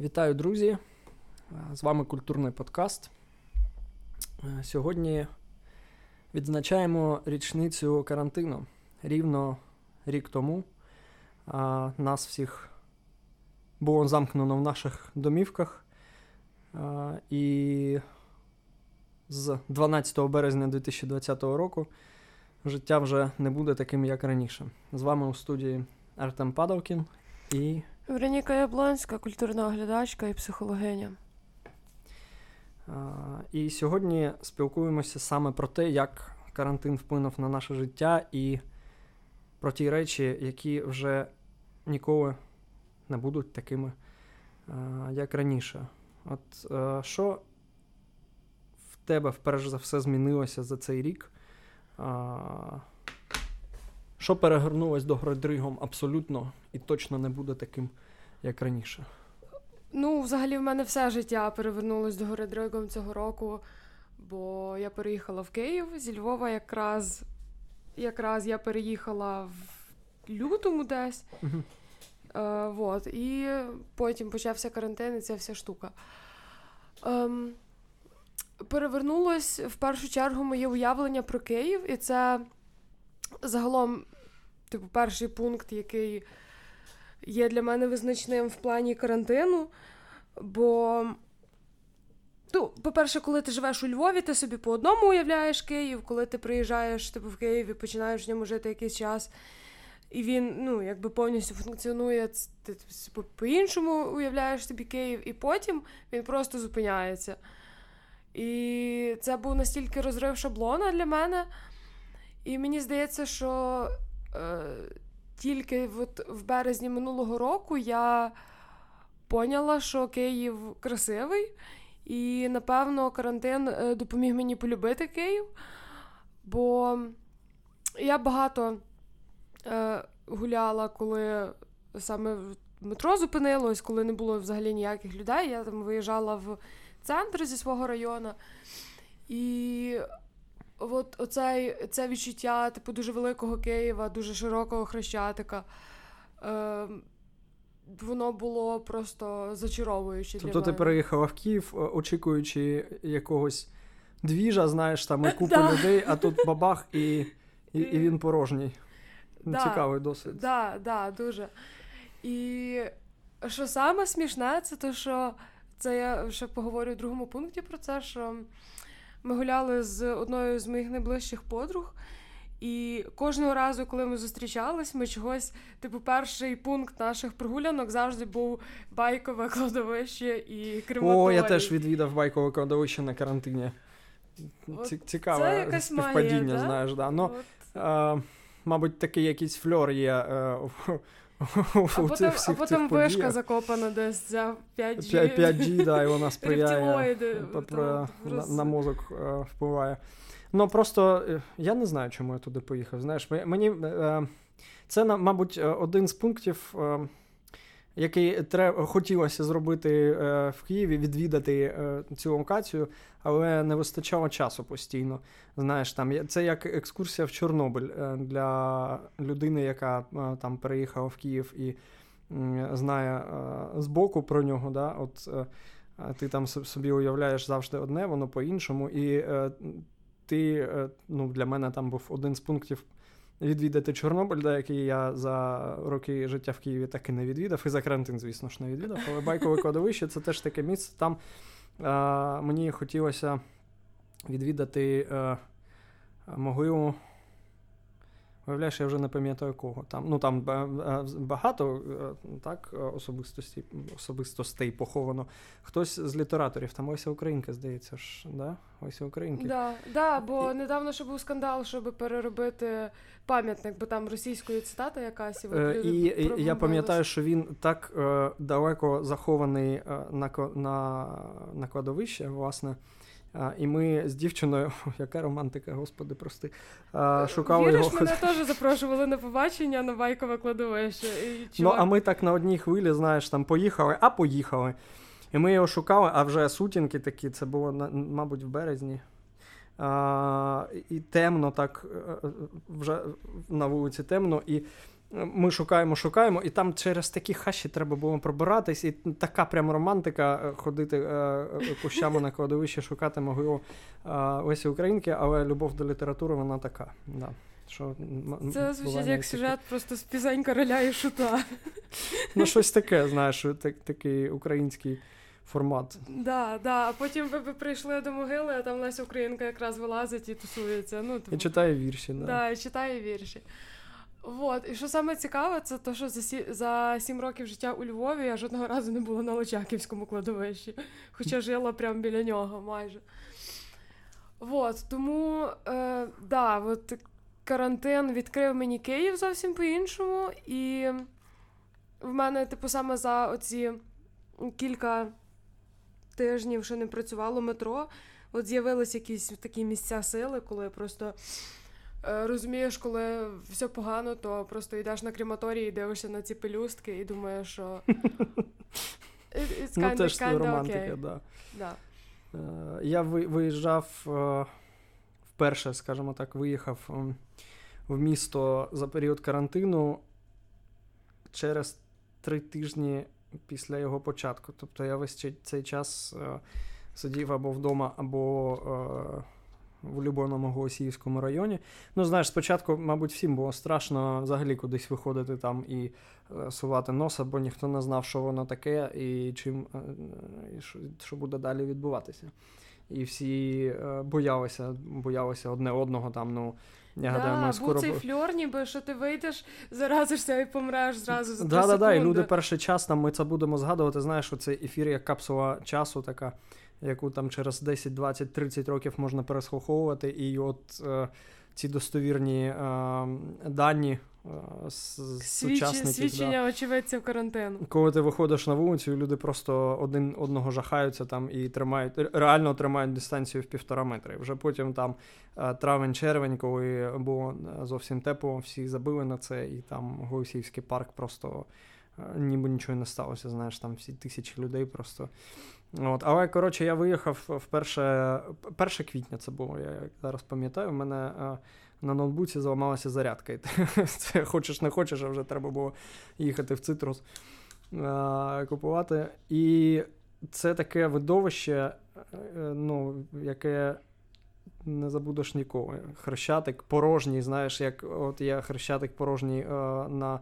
Вітаю, друзі! З вами культурний подкаст. Сьогодні відзначаємо річницю карантину. Рівно рік тому нас всіх було замкнено в наших домівках. І з 12 березня 2020 року життя вже не буде таким, як раніше. З вами у студії Артем Падовкін і. Вероніка Яблонська, культурна оглядачка і психологиня. І сьогодні спілкуємося саме про те, як карантин вплинув на наше життя, і про ті речі, які вже ніколи не будуть такими, як раніше. От що в тебе вперше за все змінилося за цей рік? Що перегорнулось до Гродригом абсолютно і точно не буде таким, як раніше? Ну, взагалі, в мене все життя перевернулось до Городригом цього року, бо я переїхала в Київ зі Львова якраз якраз я переїхала в лютому десь. Uh-huh. Е, вот, І потім почався карантин і ця вся штука. Ем, Перевернулось в першу чергу моє уявлення про Київ, і це загалом типу, перший пункт, який є для мене визначним в плані карантину. Бо, ну, по-перше, коли ти живеш у Львові, ти собі по одному уявляєш Київ, коли ти приїжджаєш типу, в Київ і починаєш в ньому жити якийсь час. І він ну, якби повністю функціонує, ти по-іншому уявляєш собі Київ, і потім він просто зупиняється. І це був настільки розрив шаблона для мене. І мені здається, що тільки от в березні минулого року я поняла, що Київ красивий, і, напевно, карантин е, допоміг мені полюбити Київ. Бо я багато е, гуляла, коли саме метро зупинилось, коли не було взагалі ніяких людей. Я там виїжджала в центр зі свого району. І от оцей, це відчуття типу, дуже великого Києва, дуже широкого хрещатика. Е, Воно було просто зачаровуюче. Тобто для ти переїхала в Київ, очікуючи якогось двіжа, знаєш, там і купу людей, а тут бабах, і і, і він порожній. Да, Цікавий досвід. Так, да, да, дуже. І що саме смішне, це те, що це я ще поговорю в другому пункті про це, що ми гуляли з одною з моїх найближчих подруг. І кожного разу, коли ми зустрічались, ми чогось, типу, перший пункт наших прогулянок завжди був байкове кладовище і крематорій. О, я теж відвідав байкове кладовище на карантині. Цікаве співпадіння, знаєш. Да. Ну, а, Мабуть, такий якийсь фльор є. А, е, а потім, всіх а потім вишка закопана десь за 5G. 5G, да, і вона сприяє на, на мозок а, впливає. Ну просто е, я не знаю, чому я туди поїхав. Знаєш, мені е, це, мабуть, один з пунктів, е, який треба хотілося зробити в Києві, відвідати цю локацію, але не вистачало часу постійно. Знаєш, там це як екскурсія в Чорнобиль для людини, яка там переїхала в Київ і знає збоку про нього. Да, от ти там собі уявляєш завжди одне, воно по-іншому. І ти е, ну, для мене там був один з пунктів відвідати Чорнобиль, який я за роки життя в Києві так і не відвідав. І за карантин, звісно ж, не відвідав. Але байкове кладовище це теж таке місце. Там а, мені хотілося відвідати а, е, могилу Виявляєш, я вже не пам'ятаю кого. Там ну там багато е, так, особистостей особистостей поховано. Хтось з літераторів, там Ося Українка, здається ж, да? Ося Українки. Да, да, бо і... недавно ще був скандал, щоб переробити пам'ятник, бо там російською цитата якась. І, е, і, і я пам'ятаю, що він так е, далеко захований е, на на, на кладовище, власне. А, І ми з дівчиною, яка романтика, господи, прости, а, шукали Віриш, його. мене теж запрошували на побачення на байкове кладовище. І ну, а ми так на одній хвилі, знаєш, там поїхали, а поїхали. І ми його шукали, а вже сутінки такі, це було, мабуть, в березні. А, І темно, так, е, е, вже на вулиці темно. І ми шукаємо, шукаємо, і там через такі хащі треба було пробиратись, і така прям романтика е, ходити е, е, кущами на кладовище, шукати могилу Лесі Українки, але любов до літератури вона така. Да. Що, Це звучить як сюжет просто з пісень короля і шута. Ну, щось таке, знаєш, так, такий український формат. Да, да. А потім ви, прийшли до могили, а там Леся Українка якраз вилазить і тусується. Ну, типу... І читає вірші. Да, Да, і читає вірші. Вот. І що саме цікаве, це те, що за сі... за сім років життя у Львові я жодного разу не була на Лочаківському кладовищі, хоча жила прямо біля нього майже. Вот. Тому, е, да, от карантин відкрив мені Київ зовсім по-іншому. І в мене, типу, саме за оці кілька тижнів, що не працювало метро, от з'явилися якісь такі місця сили, коли просто. Е, розумієш, коли все погано, то просто йдеш на крематорій дивишся на ці пелюстки і думаєш, що It's ну, теж це романтика, okay. да. да. Е, я виїжджав е, вперше, скажімо так, виїхав в місто за період карантину через три тижні після його початку. Тобто я весь цей час сидів або вдома, або в улюбленому Голосіївському районі. Ну, знаєш, спочатку, мабуть, всім було страшно взагалі кудись виходити там і е, сувати носа, бо ніхто не знав, що воно таке, і чим е, і що, буде далі відбуватися. І всі е, боялися, боялися одне одного там. ну, я да, гадаю, ми скоро... був цей фльор, ніби що ти вийдеш, заразишся і помреш зразу за да, да, да, і люди перший час там ми це будемо згадувати. Знаєш, що цей ефір як капсула часу така яку там через 10, 20, 30 років можна переслуховувати, і от е, ці достовірні е, дані. Е, Свідчення, свідчення да. очевидців карантину. Коли ти виходиш на вулицю, і люди просто один одного жахаються там і тримають, реально тримають дистанцію в півтора метри. Вже потім там е, травень-червень, коли було зовсім тепло, всі забили на це, і там Голосіївський парк просто е, ніби нічого не сталося. Знаєш, там всі тисячі людей просто От, Але, коротше, я виїхав вперше 1 квітня це було, я зараз пам'ятаю, у мене на ноутбуці зламалася зарядка. І це Хочеш не хочеш, а вже треба було їхати в цитрус купувати. І це таке видовище, е, ну, яке не забудеш ніколи. Хрещатик порожній, знаєш, як от є хрещатик порожній на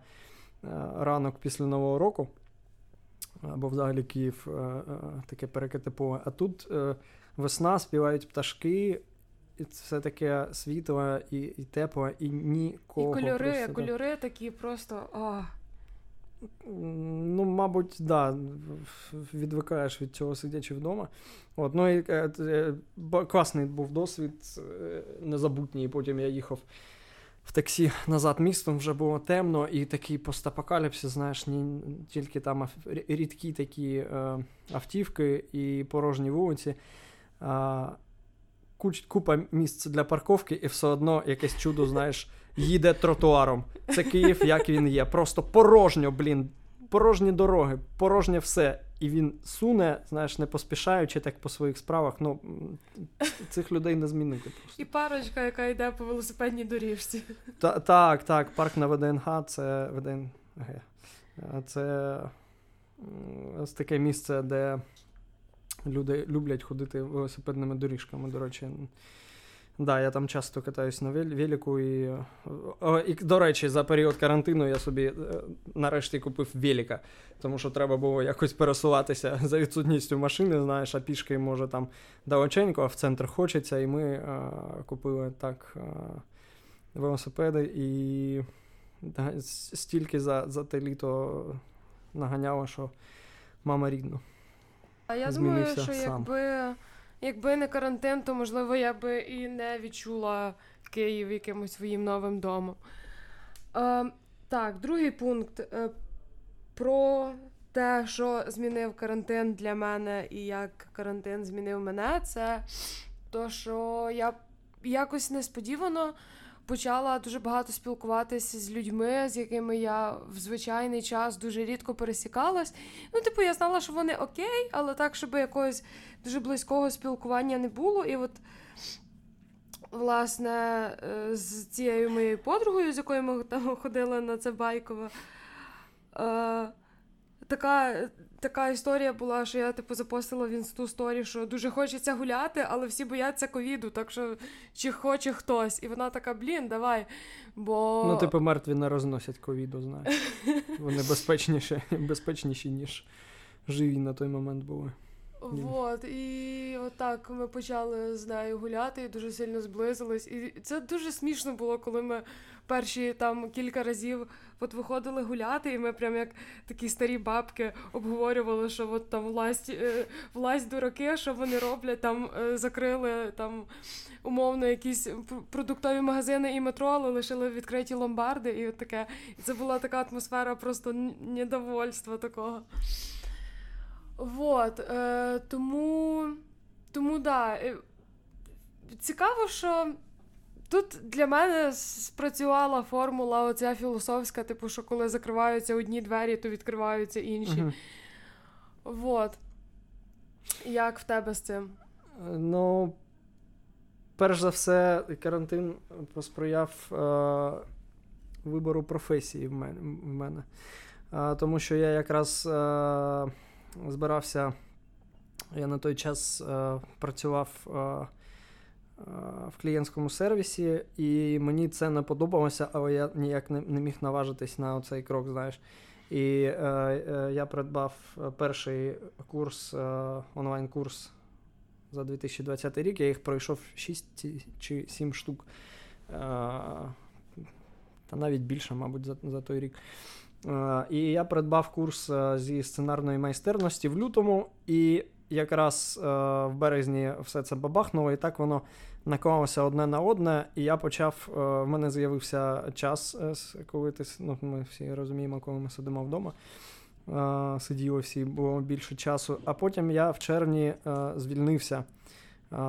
ранок після Нового року або взагалі Київ е, е, таке переките поле. А тут е, весна співають пташки. І це таке світле і і тепле, і нікого. І кольори, просто, кольори такі просто. а. Ну, мабуть, да, відвикаєш від цього сидячи вдома. От, ну і Класний був досвід, незабутній. Потім я їхав в таксі назад містом вже було темно, і такий постапокаліпсис, знаєш, ні, тільки там рідкі такі е, автівки і порожні вулиці. Е, купа місць для парковки, і все одно якесь чудо, знаєш, їде тротуаром. Це Київ, як він є. Просто порожньо, блін, порожні дороги, порожнє все. І він суне, знаєш, не поспішаючи так по своїх справах. Ну цих людей не змінити. просто. І парочка, яка йде по велосипедній доріжці. Та, Так, так, парк на ВДНГ це ВДНГ. Це ось таке місце, де люди люблять ходити велосипедними доріжками. До речі, Да, я там часто катаюсь на велику і. І, до речі, за період карантину я собі е, нарешті купив велика, тому що треба було якось пересуватися за відсутністю машини, знаєш, а пішки може там далеченько, а в центр хочеться. І ми а, е, купили так а, е, велосипеди і да, стільки за за те літо наганяло, що мама рідно. А я думаю, що сам. якби. Якби не карантин, то можливо я би і не відчула Київ якимось своїм новим домом. Е, Так, другий пункт е, про те, що змінив карантин для мене і як карантин змінив мене, це то, що я якось несподівано почала дуже багато спілкуватися з людьми, з якими я в звичайний час дуже рідко пересікалась. Ну, типу, я знала, що вони окей, але так, щоб якогось дуже близького спілкування не було. І от власне, е, з цією моєю подругою, з якою ми там ходили на це байкове. Така така історія була, що я типу запостила в інсту сторі, що дуже хочеться гуляти, але всі бояться ковіду, так що чи хоче хтось. І вона така, блін, давай. бо... Ну, типу, мертві не розносять ковіду, знаєш. Вони безпечніші, безпечніші, ніж живі на той момент були. Вот, і отак ми почали з нею гуляти і дуже сильно зблизились. І це дуже смішно було, коли ми перші там кілька разів от виходили гуляти, і ми прям як такі старі бабки обговорювали, що от там власть е, власть дураки, що вони роблять, там е, закрили там умовно якісь продуктові магазини і метро, але лишили відкриті ломбарди, і от таке. І це була така атмосфера просто недовольства такого. Вот, е, Тому, тому да. Цікаво, що тут для мене спрацювала формула оця філософська, типу, що коли закриваються одні двері, то відкриваються інші. uh Вот. Як в тебе з цим? Е, ну, перш за все, карантин посприяв е, вибору професії в мене. В мене. Е, тому що я якраз. Е, збирався. Я на той час е, працював е, е, в клієнтському сервісі, і мені це не подобалося, але я ніяк не, не міг наважитись на цей крок, знаєш. І е, е, я придбав перший курс, е, онлайн-курс за 2020 рік. Я їх пройшов 6 чи 7 штук. Та навіть більше, мабуть, за, за той рік. Е, і я придбав курс е, зі сценарної майстерності в лютому, і якраз е, в березні все це бабахнуло, і так воно наклалося одне на одне. І я почав. В мене з'явився час, коли ти ну, ми всі розуміємо, коли ми сидимо вдома. Сиділи всі, було більше часу. А потім я в червні звільнився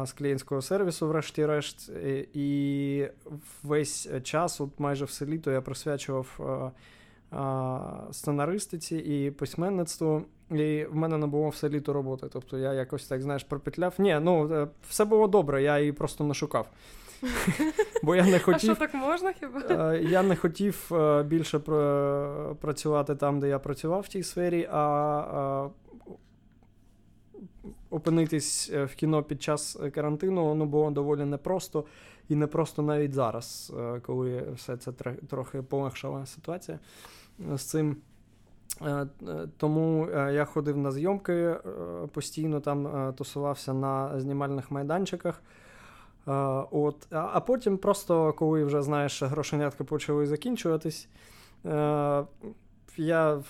з клієнтського сервісу, врешті-решт, і весь час, от майже все літо, я присвячував сценаристиці і письменництву. І в мене не було все літо роботи. Тобто я якось так, знаєш, пропетляв. Ні, ну е, все було добре, я її просто не шукав. Бо я не хотів. А що так можна хіба? Е, я не хотів е, більше працювати там, де я працював в тій сфері, а опинитись в кіно під час карантину воно було доволі непросто. І не просто навіть зараз, коли все це трохи полегшала ситуація з цим. Е, е, тому е, я ходив на зйомки, постійно там тусувався на знімальних майданчиках. От, А потім, просто коли вже знаєш, грошенятки почали закінчуватись, я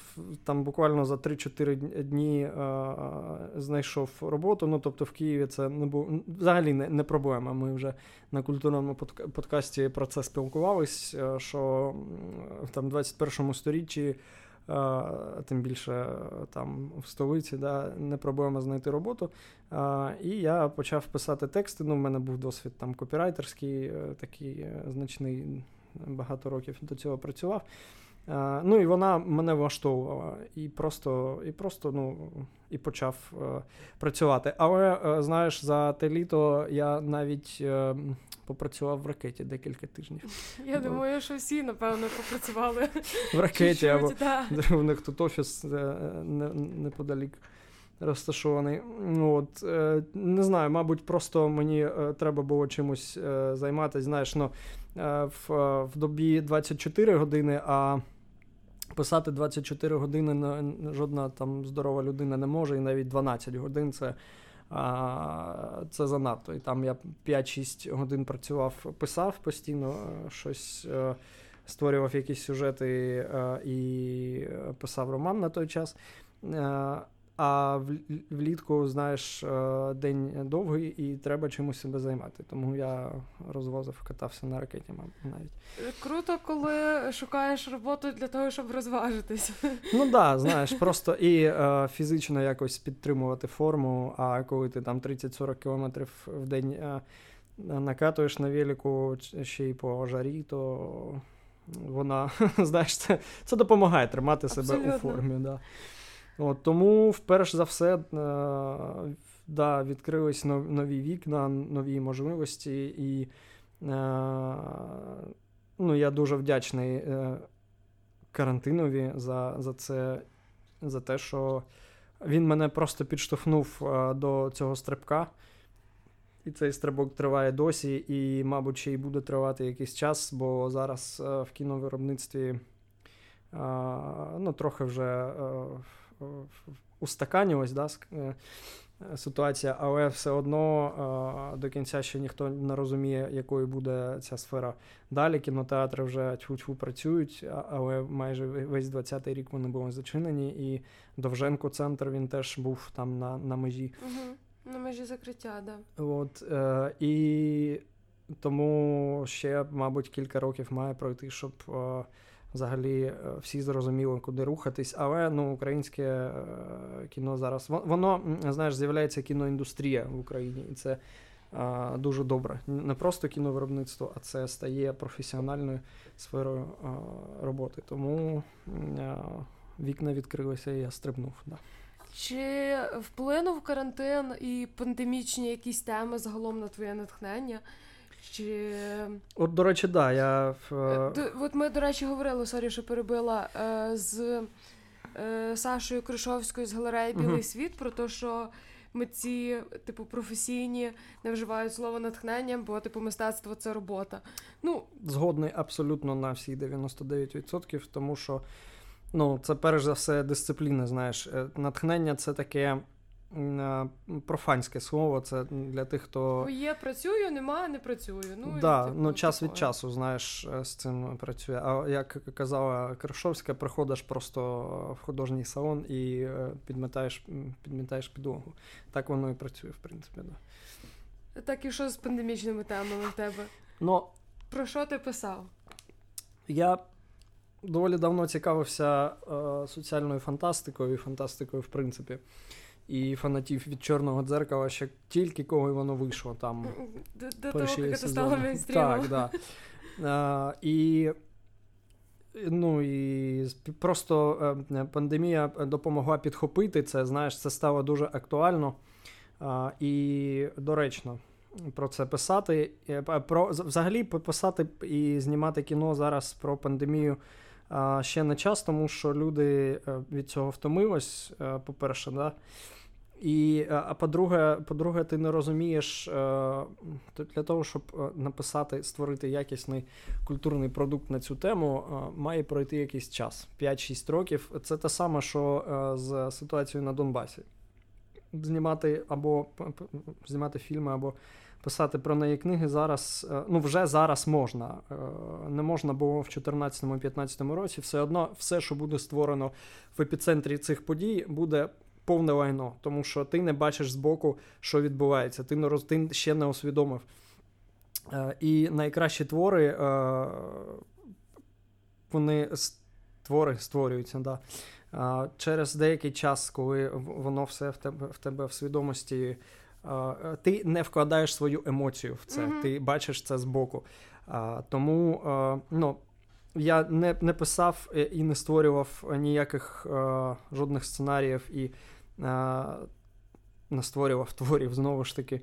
там буквально за 3-4 дні е, знайшов роботу. Ну, тобто в Києві це не було взагалі не, не проблема. Ми вже на культурному подкасті про це спілкувались, е, що в там 21 сторіччі. Uh, тим більше там в столиці да, не проблема знайти роботу. І я почав писати тексти. Ну, в мене був досвід там копірайтерський, такий значний, багато років до цього працював. Е, ну і вона мене влаштовувала і просто і просто ну, і почав е, працювати. Але е, знаєш, за те літо я навіть попрацював в ракеті декілька тижнів. Я ну, думаю, що всі, напевно, попрацювали в ракеті, або в них тут офіс неподалік. Розташований. Ну, от, е, Не знаю, мабуть, просто мені е, треба було чимось е, займатися. Знаєш, ну, в, в добі 24 години, а Писати 24 години жодна там здорова людина не може, і навіть 12 годин це це занадто. І там я 5-6 годин працював, писав постійно щось, е, створював якісь сюжети е, і писав роман на той час. Е, а влітку, знаєш, е, день довгий і треба чимось себе займати. Тому я розвозив, катався на ракеті, навіть. Круто, коли шукаєш роботу для того, щоб розважитись. Ну так, да, знаєш, просто і е, фізично якось підтримувати форму, а коли ти там 30-40 кілометрів в день е, накатуєш на велику ще й по жарі, то вона, знаєш, це це допомагає тримати себе Абсолютно. у формі. Да. От, Тому, вперше за все, е, да, відкрились нові вікна, нові можливості, і ну, я дуже вдячний карантинові за, за це, за те, що він мене просто підштовхнув до цього стрибка. І цей стрибок триває досі, і, мабуть, ще й буде тривати якийсь час, бо зараз в кіновиробництві ну, трохи вже устаканілась да, е, ситуація, але все одно до кінця ще ніхто не розуміє, якою буде ця сфера. Далі кінотеатри вже тьфу-тьфу працюють, але майже весь 20-й рік вони були зачинені, і Довженко центр він теж був там на на межі. Угу. На межі закриття, да. От, е, І тому ще, мабуть, кілька років має пройти, щоб. Е, взагалі е, всі зрозуміли, куди рухатись. Але ну, українське е, кіно зараз воно знаєш, з'являється кіноіндустрія в Україні, і це а, дуже добре. Не просто кіновиробництво, а це стає професіональною сферою а, роботи. Тому а, вікна відкрилися, і я стрибнув. Да. Чи вплинув карантин і пандемічні якісь теми загалом на твоє натхнення? Чи... От, до речі, да, я... Е, от ми, до речі, говорили, sorry, що перебила е, з е, Сашою Кришовською з галереї Білий е світ про те, що митці, типу, професійні не вживають слово натхнення, бо типу мистецтво це робота. Ну, Згодний абсолютно на всі 99%, тому що ну, це перш за все дисципліна, знаєш. Натхнення це таке. Е, профанське слово, це для тих, хто. Є, працюю, немає, не працюю. Ну, да, і, типу, ну час від часу, знаєш, е, з цим працює. А як казала Крашовська, приходиш просто в художній салон і е, підмітаєш підмітаєш підлогу. Так воно і працює, в принципі. Да. Так і що з пандемічними темами в тебе? Ну, Про що ти писав? Я доволі давно цікавився е, соціальною фантастикою і фантастикою, в принципі і фанатів від чорного дзеркала ще тільки коли воно вийшло там. До, до того, як це стало мейнстрімом. Так, да. А, І ну, і просто е, пандемія допомогла підхопити це. Знаєш, це стало дуже актуально а, і доречно. Про це писати. Е, про Взагалі писати і знімати кіно зараз про пандемію ще не час, тому що люди е, від цього втомились, по-перше, да. І, е, А по-друге, по-друге, ти не розумієш, е, для того, щоб е, написати, створити якісний культурний продукт на цю тему, має пройти якийсь час 5-6 років. Це те саме, що з ситуацією на Донбасі. Знімати або знімати фільми, або писати про неї книги зараз. Ну, вже зараз можна. Не можна було в 2014-2015 році. Все одно, все, що буде створено в епіцентрі цих подій, буде повне лайно, тому що ти не бачиш збоку, що відбувається, ти не роз... ти ще не усвідомив. Е, І найкращі твори, е, вони твори створюються. да. Е, через деякий час, коли воно все в тебе в тебе в свідомості, е, ти не вкладаєш свою емоцію в це, mm-hmm. ти бачиш це збоку. Е, тому ну, я не не писав і не створював ніяких жодних сценаріїв і настворював творів знову ж таки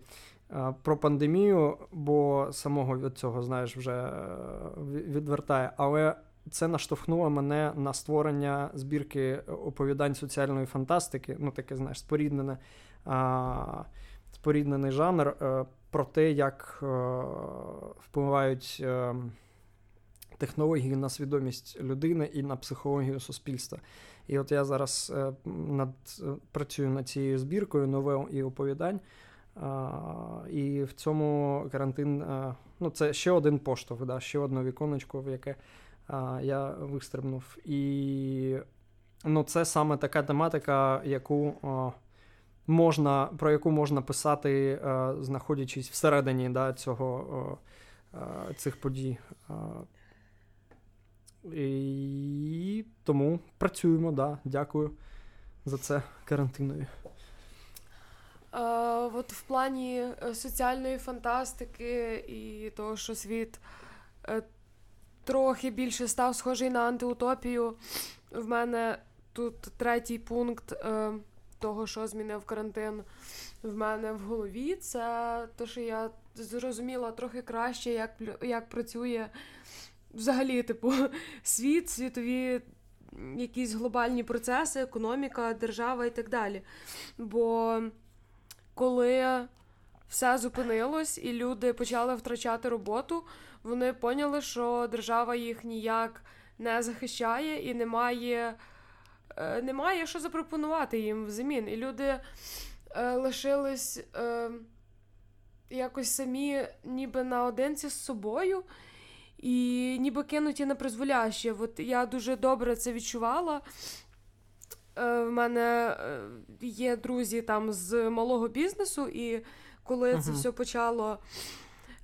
про пандемію, бо самого від цього, знаєш, вже е, відвертає. Але це наштовхнуло мене на створення збірки оповідань соціальної фантастики, ну таке, знаєш, споріднене, споріднений жанр е, про те, як е, впливають. Технології на свідомість людини і на психологію суспільства. І от я зараз е, над, е, працюю над цією збіркою новел і оповідань. І в цьому карантин ну, це ще один поштовх, да, ще одне віконечко, в яке я вистрибнув. І ну, це саме така тематика, яку можна, про яку можна писати, знаходячись всередині да, цього, цих подій. І тому працюємо, да. Дякую за це карантинові. Е, От в плані е, соціальної фантастики і того, що світ е, трохи більше став схожий на антиутопію. В мене тут третій пункт е, того, що змінив карантин в мене в голові. Це те, що я зрозуміла трохи краще, як як працює взагалі, типу, світ, світові якісь глобальні процеси, економіка, держава і так далі. Бо коли все зупинилось і люди почали втрачати роботу, вони поняли, що держава їх ніяк не захищає і немає, немає що запропонувати їм взамін. І люди е, лишились е, якось самі, ніби наодинці з собою. І ніби кинуті на призволяще. От я дуже добре це відчувала. Е, В мене е, є друзі там з малого бізнесу, і коли uh-huh. це все почало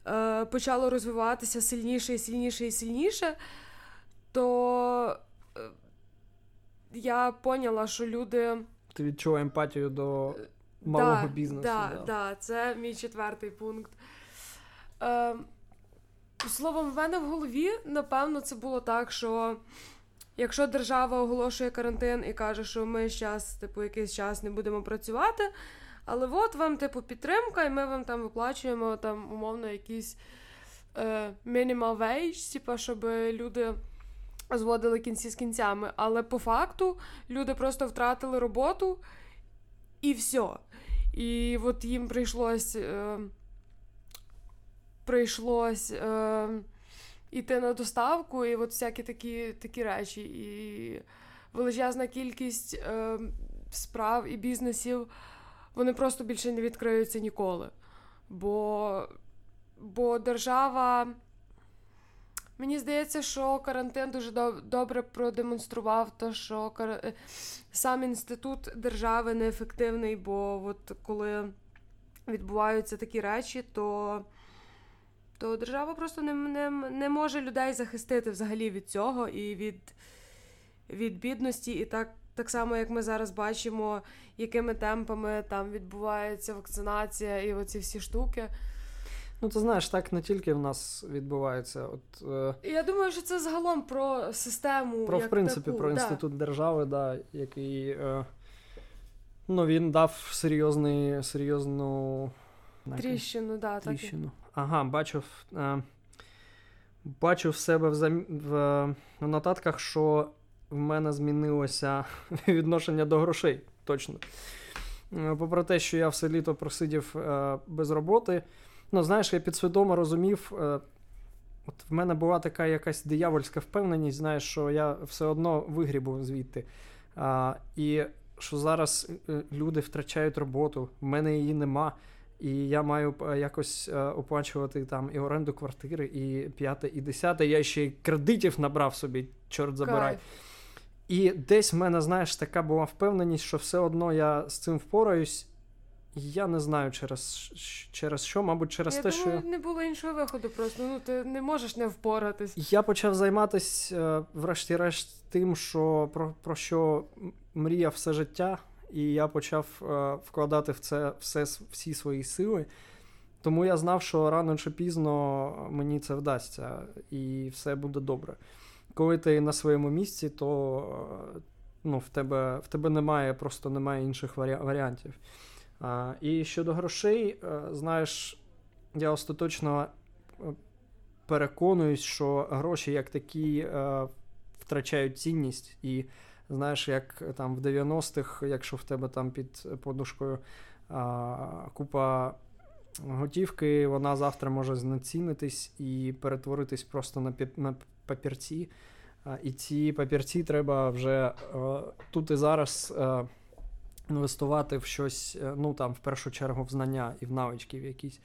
е, почало розвиватися сильніше і сильніше і сильніше, то е, я поняла, що люди. Ти відчула емпатію до е, малого да, бізнесу. Так, да, да. це мій четвертий пункт. Е, Словом, в мене в голові, напевно, це було так, що якщо держава оголошує карантин і каже, що ми зараз, типу, якийсь час не будемо працювати, але от вам, типу, підтримка, і ми вам там виплачуємо там, умовно, якісь е, minimum wage, типу, щоб люди зводили кінці з кінцями. Але по факту люди просто втратили роботу і все. І от їм прийшлось. Е, прийшлось е, йти на доставку, і от всякі такі такі речі. І величезна кількість е, справ і бізнесів вони просто більше не відкриються ніколи. Бо, Бо держава. Мені здається, що карантин дуже добре продемонстрував, те, що сам інститут держави неефективний, бо от коли відбуваються такі речі, то то держава просто не не, не може людей захистити взагалі від цього і від від бідності. І так так само, як ми зараз бачимо, якими темпами там відбувається вакцинація і оці всі штуки. Ну, ти знаєш, так не тільки в нас відбувається. От, е... Я думаю, що це загалом про систему. Про, як в принципі, таку. про інститут да. держави, да, який е... ну, він дав серйозний, серйозну тріщину. Да, тріщину. Так. Ага, бачу е, бачу в себе в, зам... в, в нотатках, що в мене змінилося відношення до грошей. Точно. Е, попри те, що я все літо просидів е, без роботи. Ну, знаєш, я підсвідомо розумів. Е, от в мене була така якась диявольська впевненість, знаєш, що я все одно вигрібу звідти. А, І що зараз е, люди втрачають роботу, в мене її нема. І я маю е, якось оплачувати там і оренду квартири, і п'яте, і десяте. Я ще й кредитів набрав собі, чорт забирай. Кайф. І десь в мене, знаєш, така була впевненість, що все одно я з цим впораюсь. Я не знаю через через що, мабуть, через я те, думаю, що не було іншого виходу. Просто ну ти не можеш не впоратись. Я почав займатися, е, врешті-решт, тим, що про, про що мріяв все життя і я почав е, вкладати в це все, всі свої сили. Тому я знав, що рано чи пізно мені це вдасться, і все буде добре. Коли ти на своєму місці, то е, ну, в тебе в тебе немає, просто немає інших варі- варіантів. І щодо грошей, е, знаєш, я остаточно переконуюсь, що гроші як такі втрачають цінність. і Знаєш, як там в 90-х, якщо в тебе там під подушкою купа готівки, вона завтра може знецінитись і перетворитись просто на на папірці. І ці папірці треба вже тут і зараз інвестувати в щось, е, ну там в першу чергу в знання і в навички в якісь.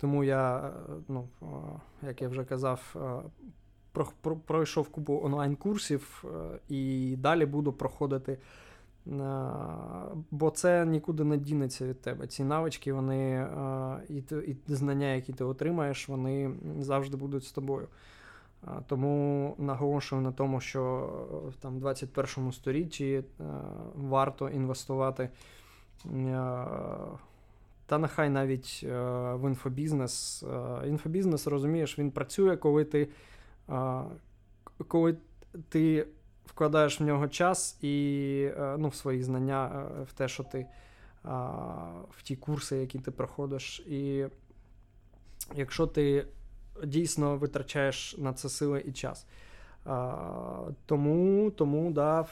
Тому я, ну, як я вже казав, пройшов купу онлайн-курсів е, і далі буду проходити. Е, бо це нікуди не дінеться від тебе. Ці навички, вони е, і знання, які ти отримаєш, вони завжди будуть з тобою. Тому наголошую на тому, що в там 21 сторіччі варто інвестувати. Та нехай навіть в інфобізнес. Інфобізнес, розумієш, він працює, коли ти коли ти вкладаєш в нього час і е, ну, в свої знання, е, в те, що ти в ті курси, які ти проходиш. І якщо ти дійсно витрачаєш на це сили і час. Тому тому да,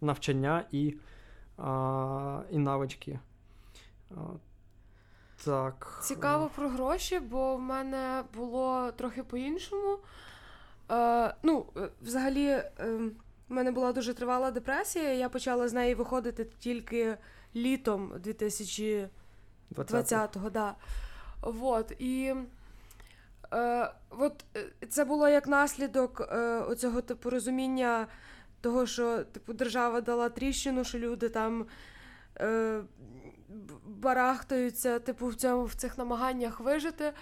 навчання і і навички. Так. Цікаво про гроші, бо в мене було трохи по-іншому. Е, Ну, взагалі, е, в мене була дуже тривала депресія. Я почала з неї виходити тільки літом 2020-го. Да. Вот, і е, от, е, це було як наслідок е, оцього типу розуміння того, що типу, держава дала тріщину, що люди там. Е, барахтаються, типу, в цьому в цих намаганнях вижити.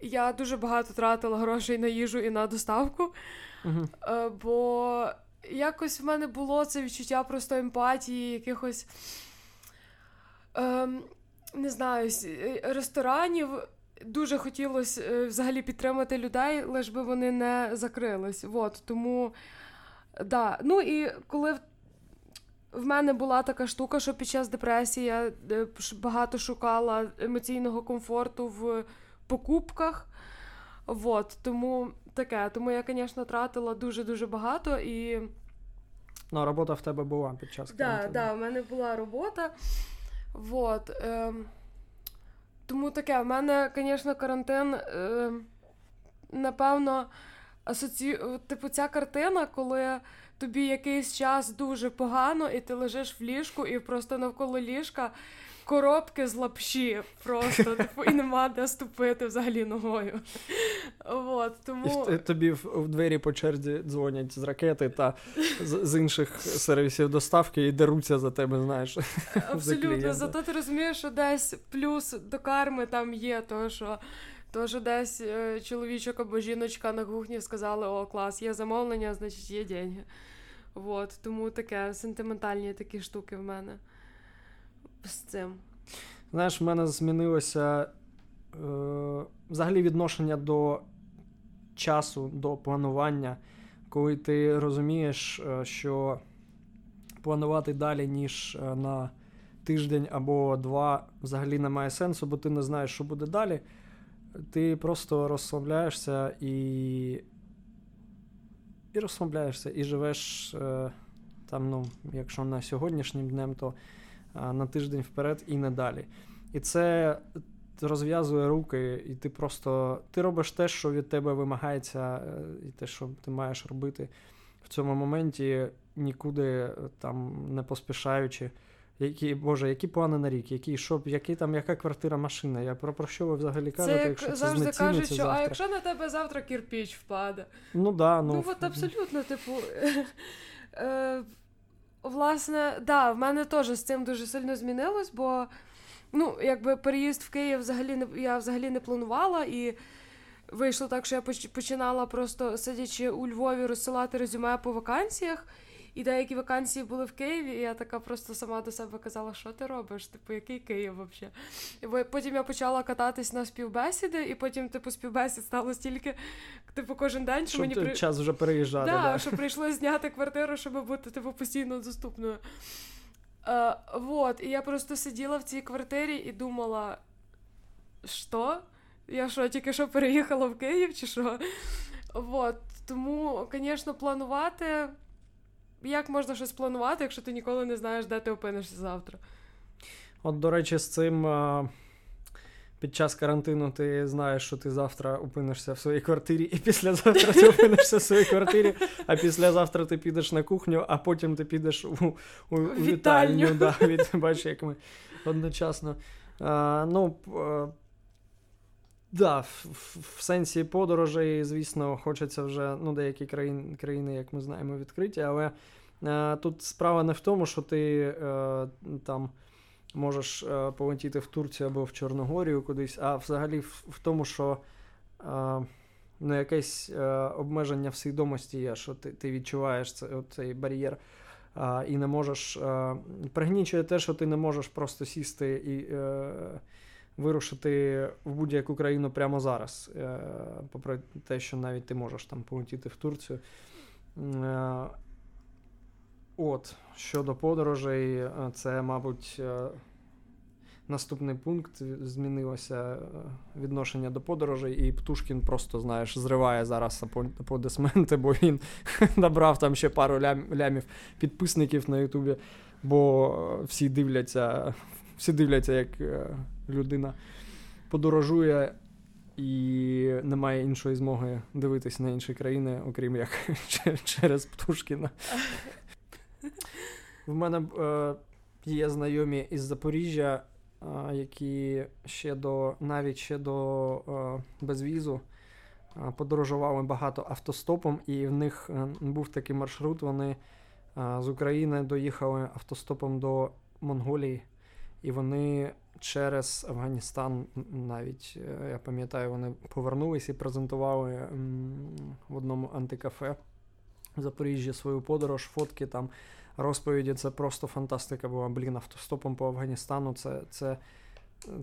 Я дуже багато тратила грошей на їжу і на доставку. Uh-huh. Бо якось в мене було це відчуття просто емпатії, якихось ем, не знаю, е, ресторанів. Дуже хотілося е, взагалі підтримати людей, лиш би вони не закрились. От, тому, да. Ну і коли в мене була така штука, що під час депресії я е, багато шукала емоційного комфорту в покупках. Вот, Тому таке. Тому я, звісно, тратила дуже-дуже багато і. Ну, робота в тебе була під час карантину. Так, да, да, в мене була робота. Вот, е, Тому таке, в мене, звісно, карантин, е, напевно, асоці... типу, ця картина, коли тобі якийсь час дуже погано, і ти лежиш в ліжку, і просто навколо ліжка коробки з лапші просто, типу, і нема де ступити взагалі ногою. От, тому... І Тобі в, в двері по черзі дзвонять з ракети та з, з інших сервісів доставки і деруться за тебе, знаєш. Абсолютно, за зато ти розумієш, що десь плюс до карми там є, то що. То, що десь е, чоловічок або жіночка на кухні сказали, о, клас, є замовлення, значить є деньги. От, Тому таке сентиментальні такі штуки в мене з цим. Знаєш, в мене змінилося е, взагалі відношення до часу, до планування, коли ти розумієш, е, що планувати далі, ніж е, на тиждень або два, взагалі немає сенсу, бо ти не знаєш, що буде далі. Ти просто розслабляєшся і і розслабляєшся, і живеш е, там, ну, якщо на сьогоднішнім днем, то на тиждень вперед і не далі. І це розв'язує руки, і ти просто ти робиш те, що від тебе вимагається, е, і те, що ти маєш робити в цьому моменті, нікуди там не поспішаючи. Які, Боже, які плани на рік, які що, які там, яка квартира, машина? Я про про що ви взагалі кажете, це, якщо це завжди кажуть, що завтра? а якщо на тебе завтра кірпіч впаде? Ну да, ну. Ну от абсолютно, типу. Власне, да, в мене теж з цим дуже сильно змінилось, бо ну, якби переїзд в Київ взагалі не я взагалі не планувала, і вийшло так, що я починала просто сидячи у Львові розсилати резюме по вакансіях. І деякі вакансії були в Києві, і я така просто сама до себе казала, що ти робиш? Типу, який Київ взагалі? Потім я почала кататись на співбесіди, і потім, типу, співбесід стало стільки, типу, кожен день, що щоб мені при... час вже переїжджати. Да, да. що прийшлося зняти квартиру, щоб бути типу, постійно доступною. Uh, вот, І я просто сиділа в цій квартирі і думала, що? Я що, тільки що переїхала в Київ, чи що? Вот. Тому, звісно, планувати як можна щось планувати, якщо ти ніколи не знаєш, де ти опинишся завтра? От, до речі, з цим під час карантину ти знаєш, що ти завтра опинишся в своїй квартирі, і післязавтра ти опинишся в своїй квартирі, а післязавтра ти підеш на кухню, а потім ти підеш у, у, у вітальню. Да, від, Бачиш, як ми одночасно. А, ну, Да, в, в, сенсі подорожей, звісно, хочеться вже ну, деякі країни, країни, як ми знаємо, відкриті, але е, тут справа не в тому, що ти е, там можеш е, полетіти в Турцію або в Чорногорію кудись, а взагалі в, в тому, що е, ну, якесь е, обмеження в свідомості є, що ти ти відчуваєш цей, цей бар'єр. А, І не можеш. Пригнічує те, що ти не можеш просто сісти і е, вирушити в будь-яку країну прямо зараз, е, попри те, що навіть ти можеш там полетіти в Турцію. Е, от, щодо подорожей, е, це, мабуть, наступний пункт змінилося відношення до подорожей, і Птушкін просто, знаєш, зриває зараз аплодисменти, бо він набрав там ще пару лям, лямів підписників на Ютубі, бо всі дивляться, всі дивляться, як людина подорожує. І немає іншої змоги дивитись на інші країни, окрім як через Птушкіна. В мене е, є знайомі із Запоріжжя, е, які ще до навіть ще до е, безвізу е, подорожували багато автостопом, і в них е, був такий маршрут. Вони е, з України доїхали автостопом до Монголії, і вони через Афганістан навіть я пам'ятаю, вони повернулися і презентували в одному антикафе в Запоріжжі свою подорож, фотки там розповіді. Це просто фантастика була. Блін, автостопом по Афганістану. Це, це,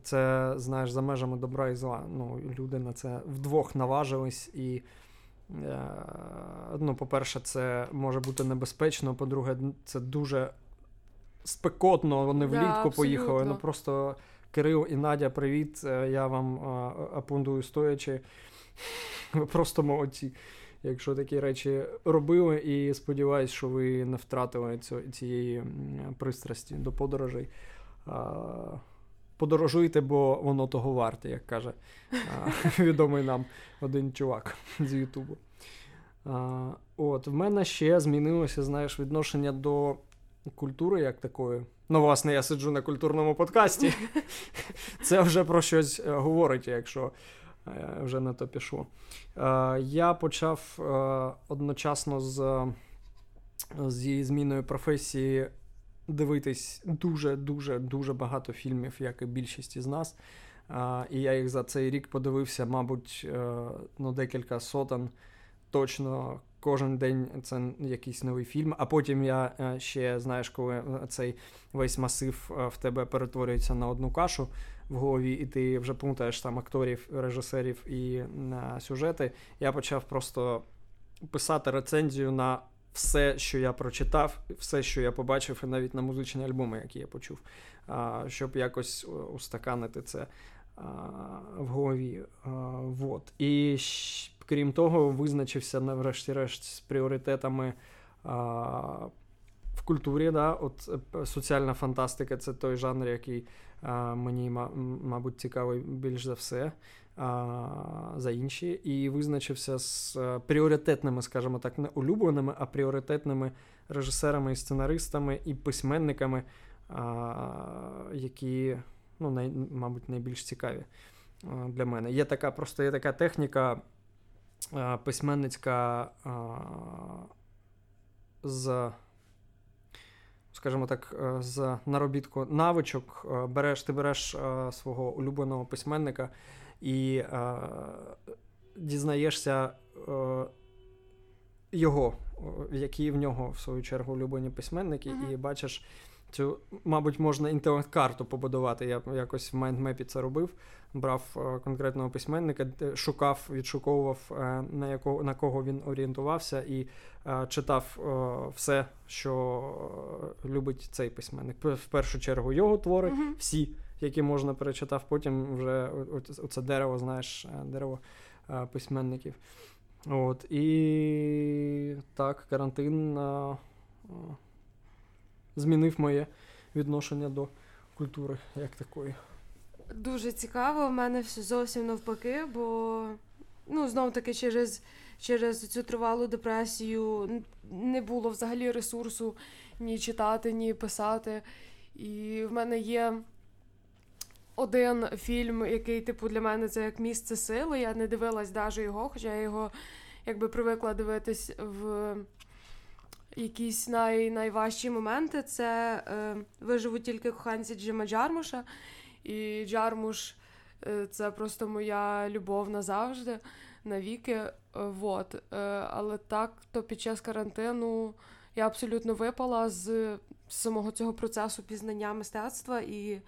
це знаєш, за межами добра і зла. Ну, Люди на це вдвох наважились і. Е, ну, По-перше, це може бути небезпечно. По-друге, це дуже спекотно. Вони влітку да, поїхали. Ну просто Кирил і Надя, привіт. Е, я вам апундую стоячи. Ви просто молодці якщо такі речі робили, і сподіваюсь, що ви не втратили цієї пристрасті до подорожей. Подорожуйте, бо воно того варте, як каже відомий нам один чувак з Ютубу. От, В мене ще змінилося знаєш, відношення до культури як такої. Ну, власне, я сиджу на культурному подкасті. Це вже про щось е, говорить, якщо Е, вже на то пішло. Е, я почав одночасно з зі зміною професії дивитись дуже-дуже дуже багато фільмів, як і більшість із нас. І я їх за цей рік подивився, мабуть, ну, декілька сотень точно. Кожен день це якийсь новий фільм, а потім я ще знаєш, коли цей весь масив в тебе перетворюється на одну кашу в голові, і ти вже плутаєш там акторів, режисерів і на сюжети. Я почав просто писати рецензію на все, що я прочитав, все, що я побачив, і навіть на музичні альбоми, які я почув, щоб якось устаканити це в голові. Вот. І крім того, визначився врешті-решт з пріоритетами. В культурі, да, от е, соціальна фантастика це той жанр, який мені, мабуть, цікавий більш за все за інші, і визначився з е, пріоритетними, скажімо так, не улюбленими, а пріоритетними режисерами і сценаристами і письменниками, які, ну, най, мабуть, найбільш цікаві для мене. Є така просто є така техніка письменницька з скажімо так, е, з наробітку навичок е, береш, ти береш е, свого улюбленого письменника і дізнаєшся його, які в нього, в свою чергу, улюблені письменники, uh-huh. і бачиш цю, мабуть, можна інтелект-карту побудувати. Я якось в майндмепі це робив. Брав е, конкретного письменника, шукав, відшуковував, е, на якого на кого він орієнтувався, і е, читав все, що любить цей письменник. В першу чергу його твори, всі, які можна перечитав, потім вже оце дерево, знаєш, дерево письменників. От, І так, карантин змінив моє відношення до культури як такої. Дуже цікаво, в мене все зовсім навпаки, бо ну, знов таки через через цю тривалу депресію не було взагалі ресурсу ні читати, ні писати. І в мене є один фільм, який, типу, для мене це як місце сили. Я не дивилась навіть його, хоча я його якби привикла дивитись в якісь най, найважчі моменти це е, виживуть тільки коханці Джима Джармуша. І Джармуш е, це просто моя любов назавжди, навіки. Е, вот. Е, але так, то під час карантину я абсолютно випала з, самого цього процесу пізнання мистецтва, і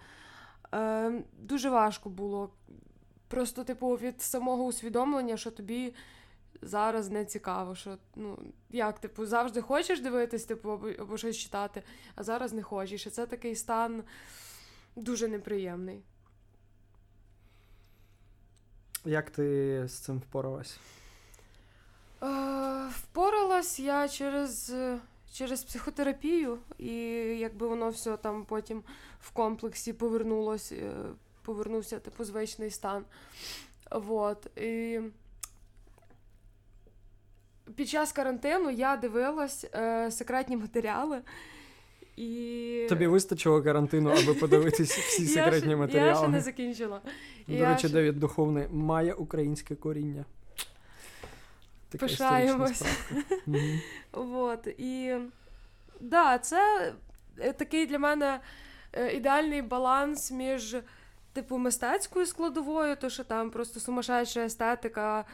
е, дуже важко було. Просто, типу, від самого усвідомлення, що тобі зараз не цікаво, що ну як типу завжди хочеш дивитись, типу, або, або щось читати, а зараз не хочеш. І це такий стан дуже неприємний. Як ти з цим впоралась? Е, Впоралась я через через психотерапію, і якби воно все там потім в комплексі повернулось, е, повернувся типу звичний стан. Вот. І Під час карантину я дивилась е, секретні матеріали. І... Тобі вистачило карантину, аби подивитися всі секретні матеріали. Я ще не закінчила. До я речі, ще... Девід Духовний має українське коріння. Така Пишаємось. Вот. І да, це е, такий для мене е, ідеальний баланс між типу мистецькою складовою, то що там просто сумасшедша естетика.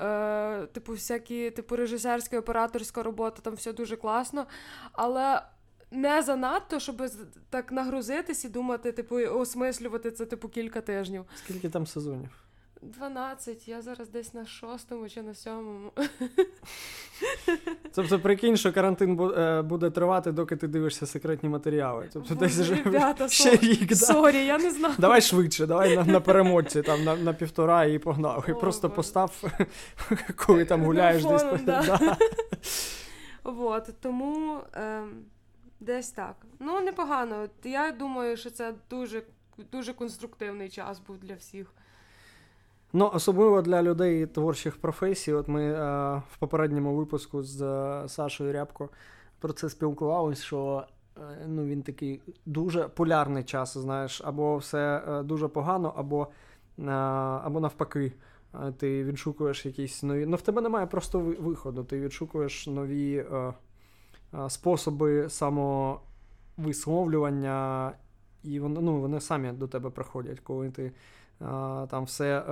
Е, Типу, всякі, типу, режисерська операторська робота, там все дуже класно. Але не занадто, щоб так нагрузитись і думати, типу, осмислювати це типу кілька тижнів. Скільки там сезонів? 12, я зараз десь на шостому чи на сьомому. Тобто, прикинь, що карантин е, буде тривати, доки ти дивишся секретні матеріали. Тобто десь вже Ребята, ще сор... рік. Да? Sorry, я не знаю. Давай швидше, давай на на перемотці, там на на півтора і погнав. І просто Боже. постав, коли там гуляєш десь. Да. Да. Вот, тому. Ем... Десь так. Ну, непогано. Я думаю, що це дуже дуже конструктивний час був для всіх. Ну, особливо для людей творчих професій. От ми е, в попередньому випуску з е, Сашою Рябко про це спілкувалися, що е, ну, він такий дуже полярний час, знаєш, або все е, дуже погано, або, е, або навпаки. Ти відшукуєш якісь нові. Ну, в тебе немає просто виходу. Ти відшукуєш нові е, способи самовисловлювання, і вони, ну, вони самі до тебе приходять, коли ти там все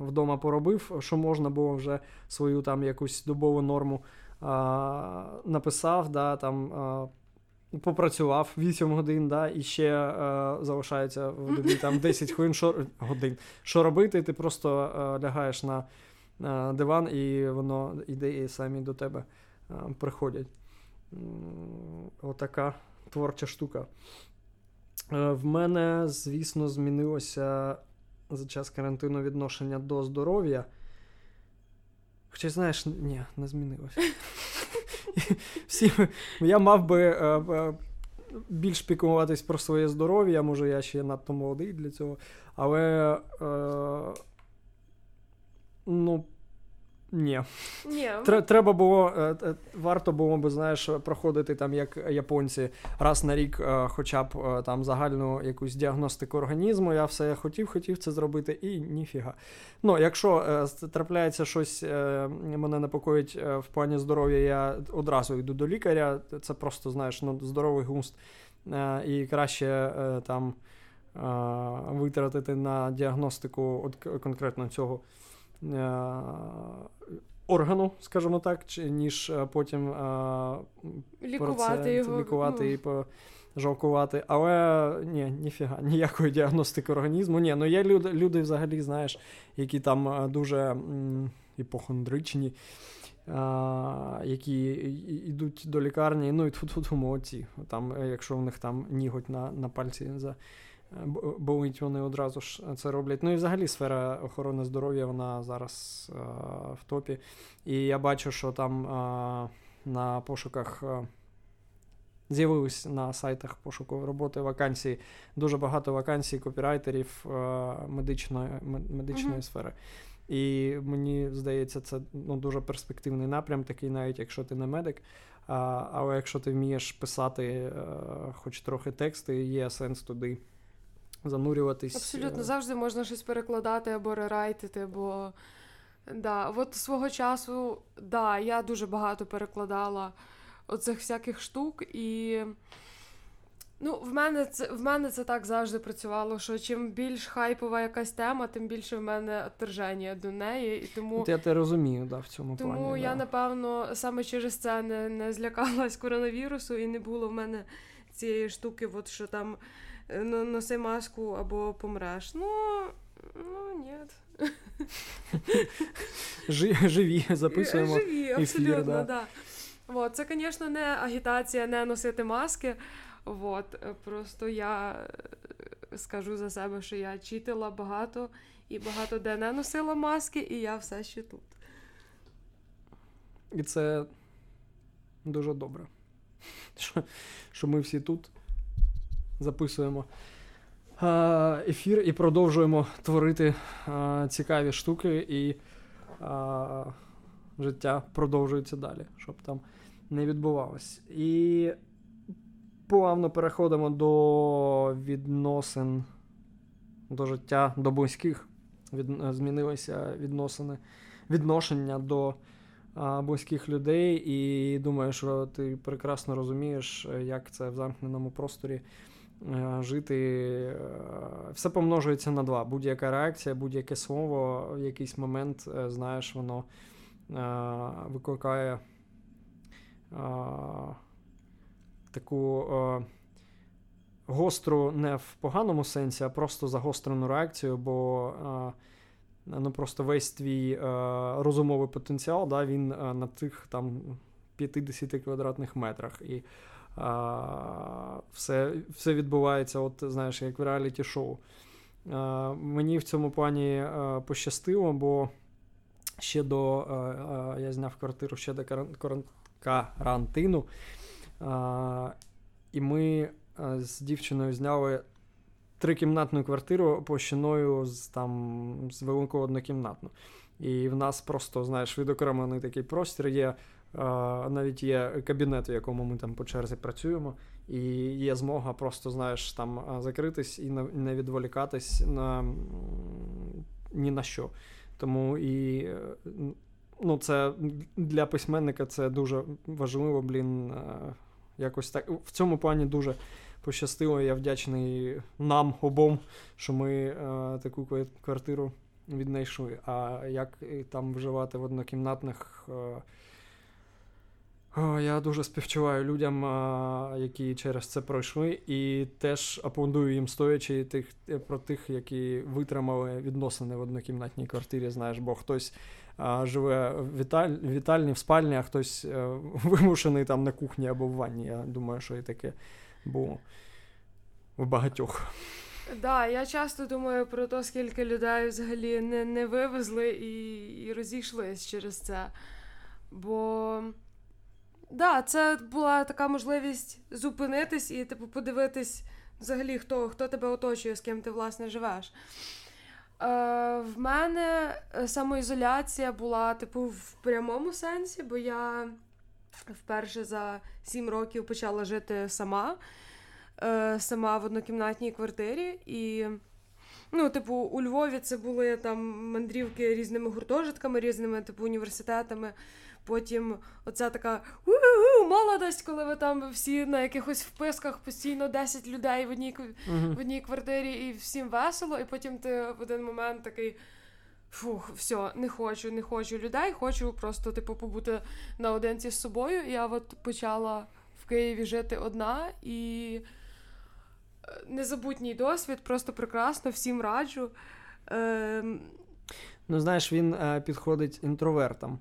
вдома поробив, що можна було вже свою там якусь добову норму написав, да, там. Попрацював 8 годин, да, і ще е, залишається в добі там 10 хвилин що, годин. Що робити? Ти просто е, лягаєш на е, диван, і воно ідеї самі до тебе приходять. Отака творча штука. В мене, звісно, змінилося за час карантину відношення до здоров'я. Хоча, знаєш, ні, не змінилося. Всі, Я мав би е, е, більш пікуватись про своє здоров'я, може, я ще надто молодий для цього. Але е, ну, ні. Ні. Треба було, е, е, варто було би, знаєш, проходити там, як японці, раз на рік, е, хоча б там загальну якусь діагностику організму. Я все хотів, хотів це зробити, і ніфіга. Ну, якщо трапляється щось, мене непокоїть в плані здоров'я, я одразу йду до лікаря. Це просто, знаєш, ну, здоровий густ. І краще там витратити на діагностику от конкретно цього. Е, органу, скажімо так, чи, ніж е, потім е, лікувати це, його. лікувати ну. і пожалкувати. Але ні, ніфіга, ніякої діагностики організму. Ні, ну є люди, люди взагалі, знаєш, які там дуже м, іпохондричні. А, які йдуть до лікарні, ну і тут тут молодці. Там, якщо в них там ніготь на на пальці за болить, вони одразу ж це роблять. Ну і взагалі сфера охорони здоров'я вона зараз а, в топі. І я бачу, що там а, на пошуках. А, З'явились на сайтах пошуку роботи вакансії. Дуже багато вакансій копірайтерів медичної медичної mm-hmm. сфери. І мені здається, це ну, дуже перспективний напрям, такий, навіть якщо ти не медик. А, Але якщо ти вмієш писати а, хоч трохи тексти, є сенс туди занурюватись. Абсолютно, е. завжди можна щось перекладати або рерайтити, бо да, от свого часу, да, я дуже багато перекладала оцих всяких штук, і ну, в мене це в мене це так завжди працювало, що чим більш хайпова якась тема, тим більше в мене отерження до неї. І тому Я те розумію, да, в цьому тому плані. Тому я, да. напевно, саме через це не, не злякалась коронавірусу, і не було в мене цієї штуки, от що там. Е, носи маску або помреш. Ну, ну ні. Живі, записуємо. Живі, абсолютно, ефір, да. да. Вот. Це, звісно, не агітація, не носити маски. Вот. Просто я скажу за себе, що я читила багато і багато де не носила маски, і я все ще тут. І це дуже добре. Що, що ми всі тут записуємо ефір і продовжуємо творити цікаві штуки, і життя продовжується далі, щоб там не відбувалось. І плавно переходимо до відносин до життя до близьких. Від, змінилися відносини, відношення до а, близьких людей, і думаю, що ти прекрасно розумієш, як це в замкненому просторі жити. Все помножується на два. Будь-яка реакція, будь-яке слово в якийсь момент, е, знаєш, воно викликає таку гостру не в поганому сенсі, а просто загострену реакцію, бо ну, просто весь твій розумовий потенціал да, він на тих там 50 квадратних метрах. І а, все все відбувається, от знаєш, як в реаліті шоу. Мені в цьому плані а, пощастило, бо ще до а, я зняв квартиру ще до карантину. А, І ми з дівчиною зняли трикімнатну квартиру площиною з там з велику однокімнатну. І в нас просто, знаєш, відокремлений такий простір є. Навіть є кабінет, в якому ми там по черзі працюємо, і є змога просто, знаєш, там закритись і не відволікатись на ні на що. Тому і ну, це для письменника це дуже важливо, блін. Е, якось так. В цьому плані дуже пощастило. Я вдячний нам обом, що ми е, таку квартиру віднайшли. А як там вживати в однокімнатних. Е, я дуже співчуваю людям, які через це пройшли, і теж аплодую їм стоячи тих про тих, які витримали відносини в однокімнатній квартирі. Знаєш, бо хтось живе в віталь... вітальні, в спальні, а хтось е, вимушений там на кухні або в ванні. Я думаю, що і таке було в багатьох. Так, да, я часто думаю про те, скільки людей взагалі не не вивезли і і розійшлись через це. Бо да, це була така можливість зупинитись і типу подивитись взагалі, хто хто тебе оточує, з ким ти власне живеш. Е, В мене е, самоізоляція була, типу, в прямому сенсі, бо я вперше за сім років почала жити сама, е, сама в однокімнатній квартирі. І, ну, типу, у Львові це були там мандрівки різними гуртожитками, різними типу університетами. Потім оця така молодость, коли ви там всі на якихось вписках постійно 10 людей в одній uh-huh. в одній квартирі, і всім весело, і потім ти в один момент такий. Фух, все, не хочу, не хочу людей, хочу просто типу побути наодинці з собою. Я от почала в Києві жити одна і незабутній досвід, просто прекрасно, всім раджу. Е... Ну, знаєш, він е, підходить інтровертам.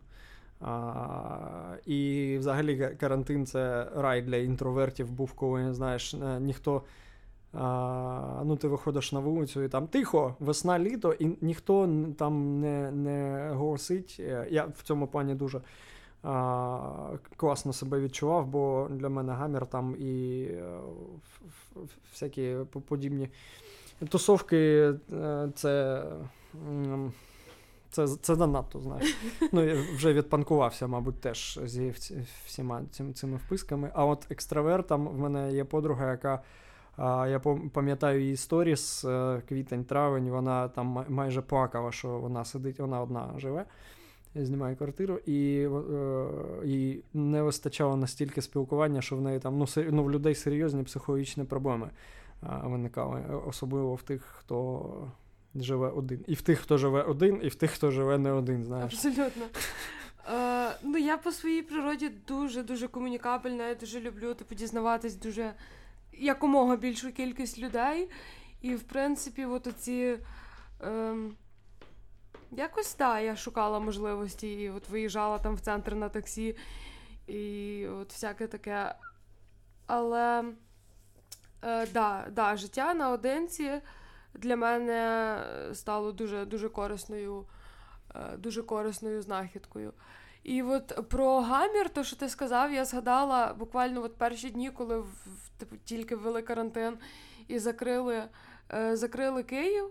А, І взагалі карантин це рай для інтровертів був, коли знаєш, е, ніхто. А, Ну, ти виходиш на вулицю і там тихо, весна, літо, і ніхто там не не голосить. Е, я в цьому плані дуже класно себе відчував, бо для мене гамір там і е, всякі подібні тусовки це. Це це занадто, знаєш. Ну, я вже відпанкувався, мабуть, теж зі всіма цими, цими вписками. А от екстравертам в мене є подруга, яка. А, Я пам'ятаю її сторіс, е, квітень-травень, вона там майже плакала, що вона сидить, вона одна живе, знімає квартиру, і е, їй не вистачало настільки спілкування, що в неї там ну, ну, в людей серйозні психологічні проблеми виникали, особливо в тих, хто живе один. І в тих, хто живе один, і в тих, хто живе не один. знаєш. Абсолютно. Ну, я по своїй природі дуже-дуже комунікабельна, я дуже люблю типу, дізнаватись дуже якомога більшу кількість людей. І, в принципі, от оці. Um, якось так, я шукала можливості, і от виїжджала там в центр на таксі, і от всяке таке. Але Е, да, да, життя наодинці для мене стало дуже дуже корисною, е, дуже корисною знахідкою. І от про гамір, то що ти сказав, я згадала буквально от перші дні, коли в, типу, тільки ввели карантин і закрили, е, закрили Київ.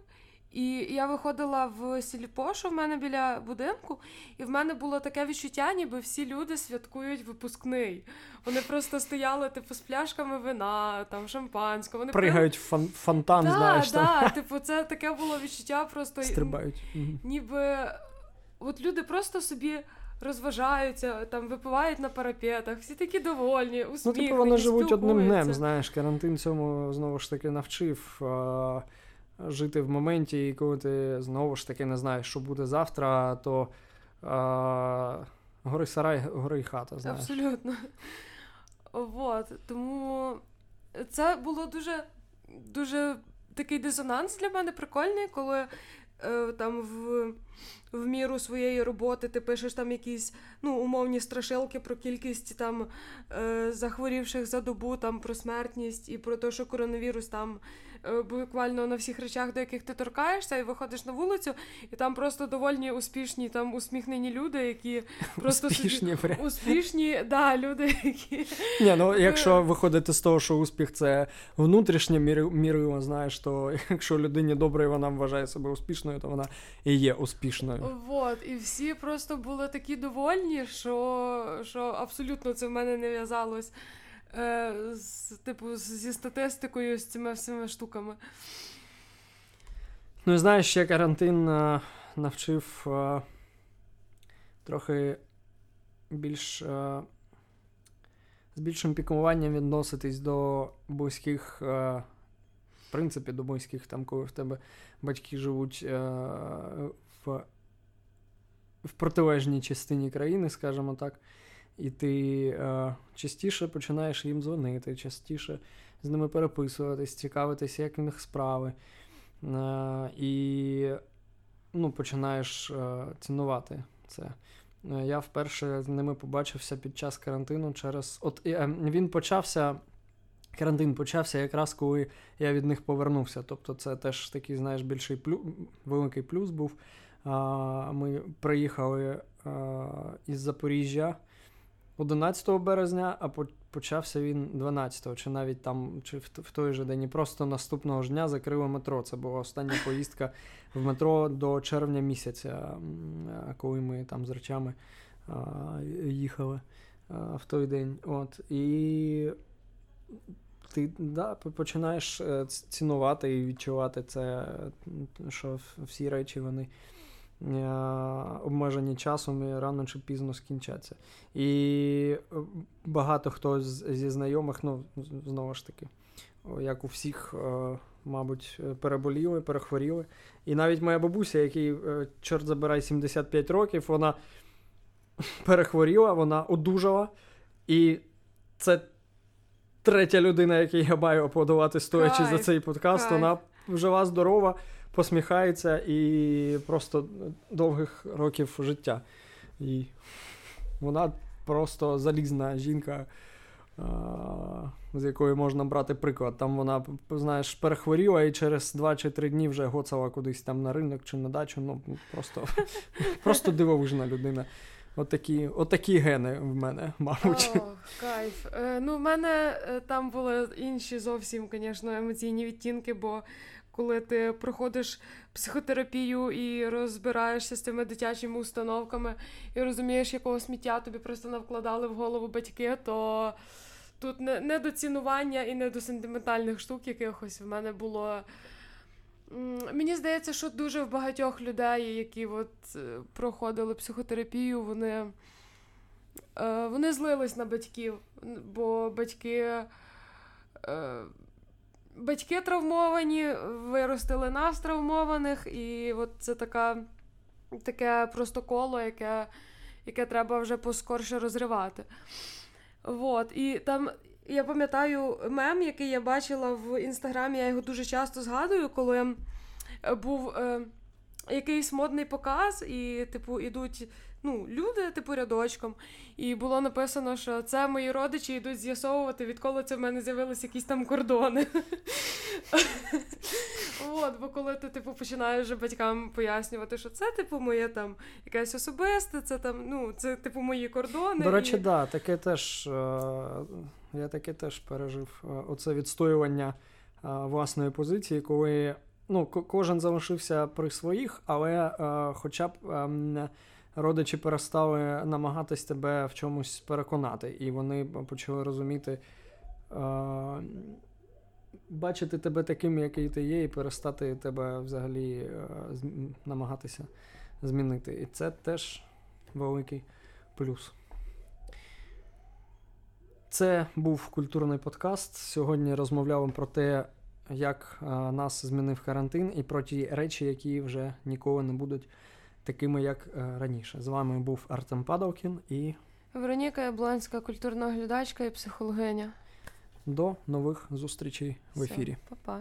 І я виходила в сільпо, що в мене біля будинку, і в мене було таке відчуття, ніби всі люди святкують випускний. Вони просто стояли типу з пляшками вина, там шампанського. Вони пригають в фон- фонтан, да, знаєш. Да, там. типу, це таке було відчуття, просто стрибають. Ніби от люди просто собі. Розважаються, там випивають на парапетах, всі такі довольні, усміхнені, Ну, типу, вони живуть одним днем, знаєш, карантин цьому знову ж таки навчив а, жити в моменті, і коли ти знову ж таки не знаєш, що буде завтра, то а, гори сарай, гори хата. знаєш. Абсолютно. Вот. Тому це було дуже дуже такий дисонанс для мене прикольний, коли е, там в в міру своєї роботи ти пишеш там якісь ну, умовні страшилки про кількість там е, захворівших за добу, там про смертність і про те, що коронавірус там буквально на всіх речах, до яких ти торкаєшся, і виходиш на вулицю, і там просто довольні успішні, там усміхнені люди, які просто успішні, собі... успішні, да, люди, які. Ні, ну якщо виходити з того, що успіх це внутрішнє мірило, знаєш, то якщо людині добре, і вона вважає себе успішною, то вона і є успішною. Вот, і всі просто були такі довольні, що, що абсолютно це в мене не в'язалось е, з, типу, зі статистикою, з цими всіми штуками. Ну, і знаєш, ще карантин е, навчив е, трохи більш е, з більшим пікуванням відноситись до близьких, е, в принципі, до близьких, там, коли в тебе батьки живуть е, в, в протилежній частині країни, скажімо так і ти е, частіше починаєш їм дзвонити, частіше з ними переписуватись, цікавитися, як в них справи. Е, і ну, починаєш е, цінувати це. Е, я вперше з ними побачився під час карантину через. От е, він почався. Карантин почався якраз коли я від них повернувся. Тобто, це теж такий, знаєш, більший плюс, великий плюс був. А, Ми приїхали а, із Запоріжжя 11 березня, а почався він 12-го, чи навіть там, чи в той же день. І просто наступного ж дня закрили метро. Це була остання поїздка в метро до червня місяця, коли ми там з речами їхали в той день. От. І ти да, починаєш е, цінувати і відчувати це, що всі речі вони. Е, обмежені часом і рано чи пізно скінчаться. І е, багато хто зі знайомих, ну, знову ж таки, як у всіх, е, мабуть, переболіли, перехворіли. І навіть моя бабуся, який, чорт забирай, 75 років, вона перехворіла, вона одужала. І це третя людина, якій я маю аплодувати, стоячи Кайф. за цей подкаст. Кайф. Вона жива, здорова посміхається і просто довгих років життя. І вона просто залізна жінка, з якої можна брати приклад. Там вона, знаєш, перехворіла і через 2 чи 3 дні вже гоцала кудись там на ринок чи на дачу. Ну, просто просто дивовижна людина. Отакі отакі гени в мене, мабуть. О, Кайф. Е, Ну, в мене е, там були інші зовсім, звісно, емоційні відтінки, бо коли ти проходиш психотерапію і розбираєшся з цими дитячими установками, і розумієш, якого сміття тобі просто навкладали в голову батьки, то тут не, не до цінування і не до сентиментальних штук якихось в мене було. Мені здається, що дуже в багатьох людей, які от е, проходили психотерапію, вони е, вони злились на батьків, бо батьки е, батьки травмовані, виростили нас травмованих, і от це така, таке просто коло, яке яке треба вже поскорше розривати. От, І там я пам'ятаю мем, який я бачила в інстаграмі, я його дуже часто згадую, коли був. Е, якийсь модний показ, і, типу, ідуть ну, люди, типу, рядочком. І було написано, що це мої родичі йдуть з'ясовувати, відколи це в мене з'явилися якісь там кордони. От, бо коли ти, типу, починаєш вже батькам пояснювати, що це, типу, моє там якесь особисте, це там, ну, це, типу, мої кордони. До речі, так, да, таке теж. Е, я таке теж пережив. Е, оце відстоювання е, власної позиції, коли ну, кожен залишився при своїх, але хоча б. Ем, родичі перестали намагатись тебе в чомусь переконати, і вони почали розуміти, е, бачити тебе таким, який ти є, і перестати тебе взагалі е, намагатися змінити. І це теж великий плюс. Це був культурний подкаст. Сьогодні розмовляли про те, як е, нас змінив карантин, і про ті речі, які вже ніколи не будуть такими, як е, раніше. З вами був Артем Падалкін і Вероніка Яблонська, культурна оглядачка і психологиня. До нових зустрічей в ефірі. Все, Па-па.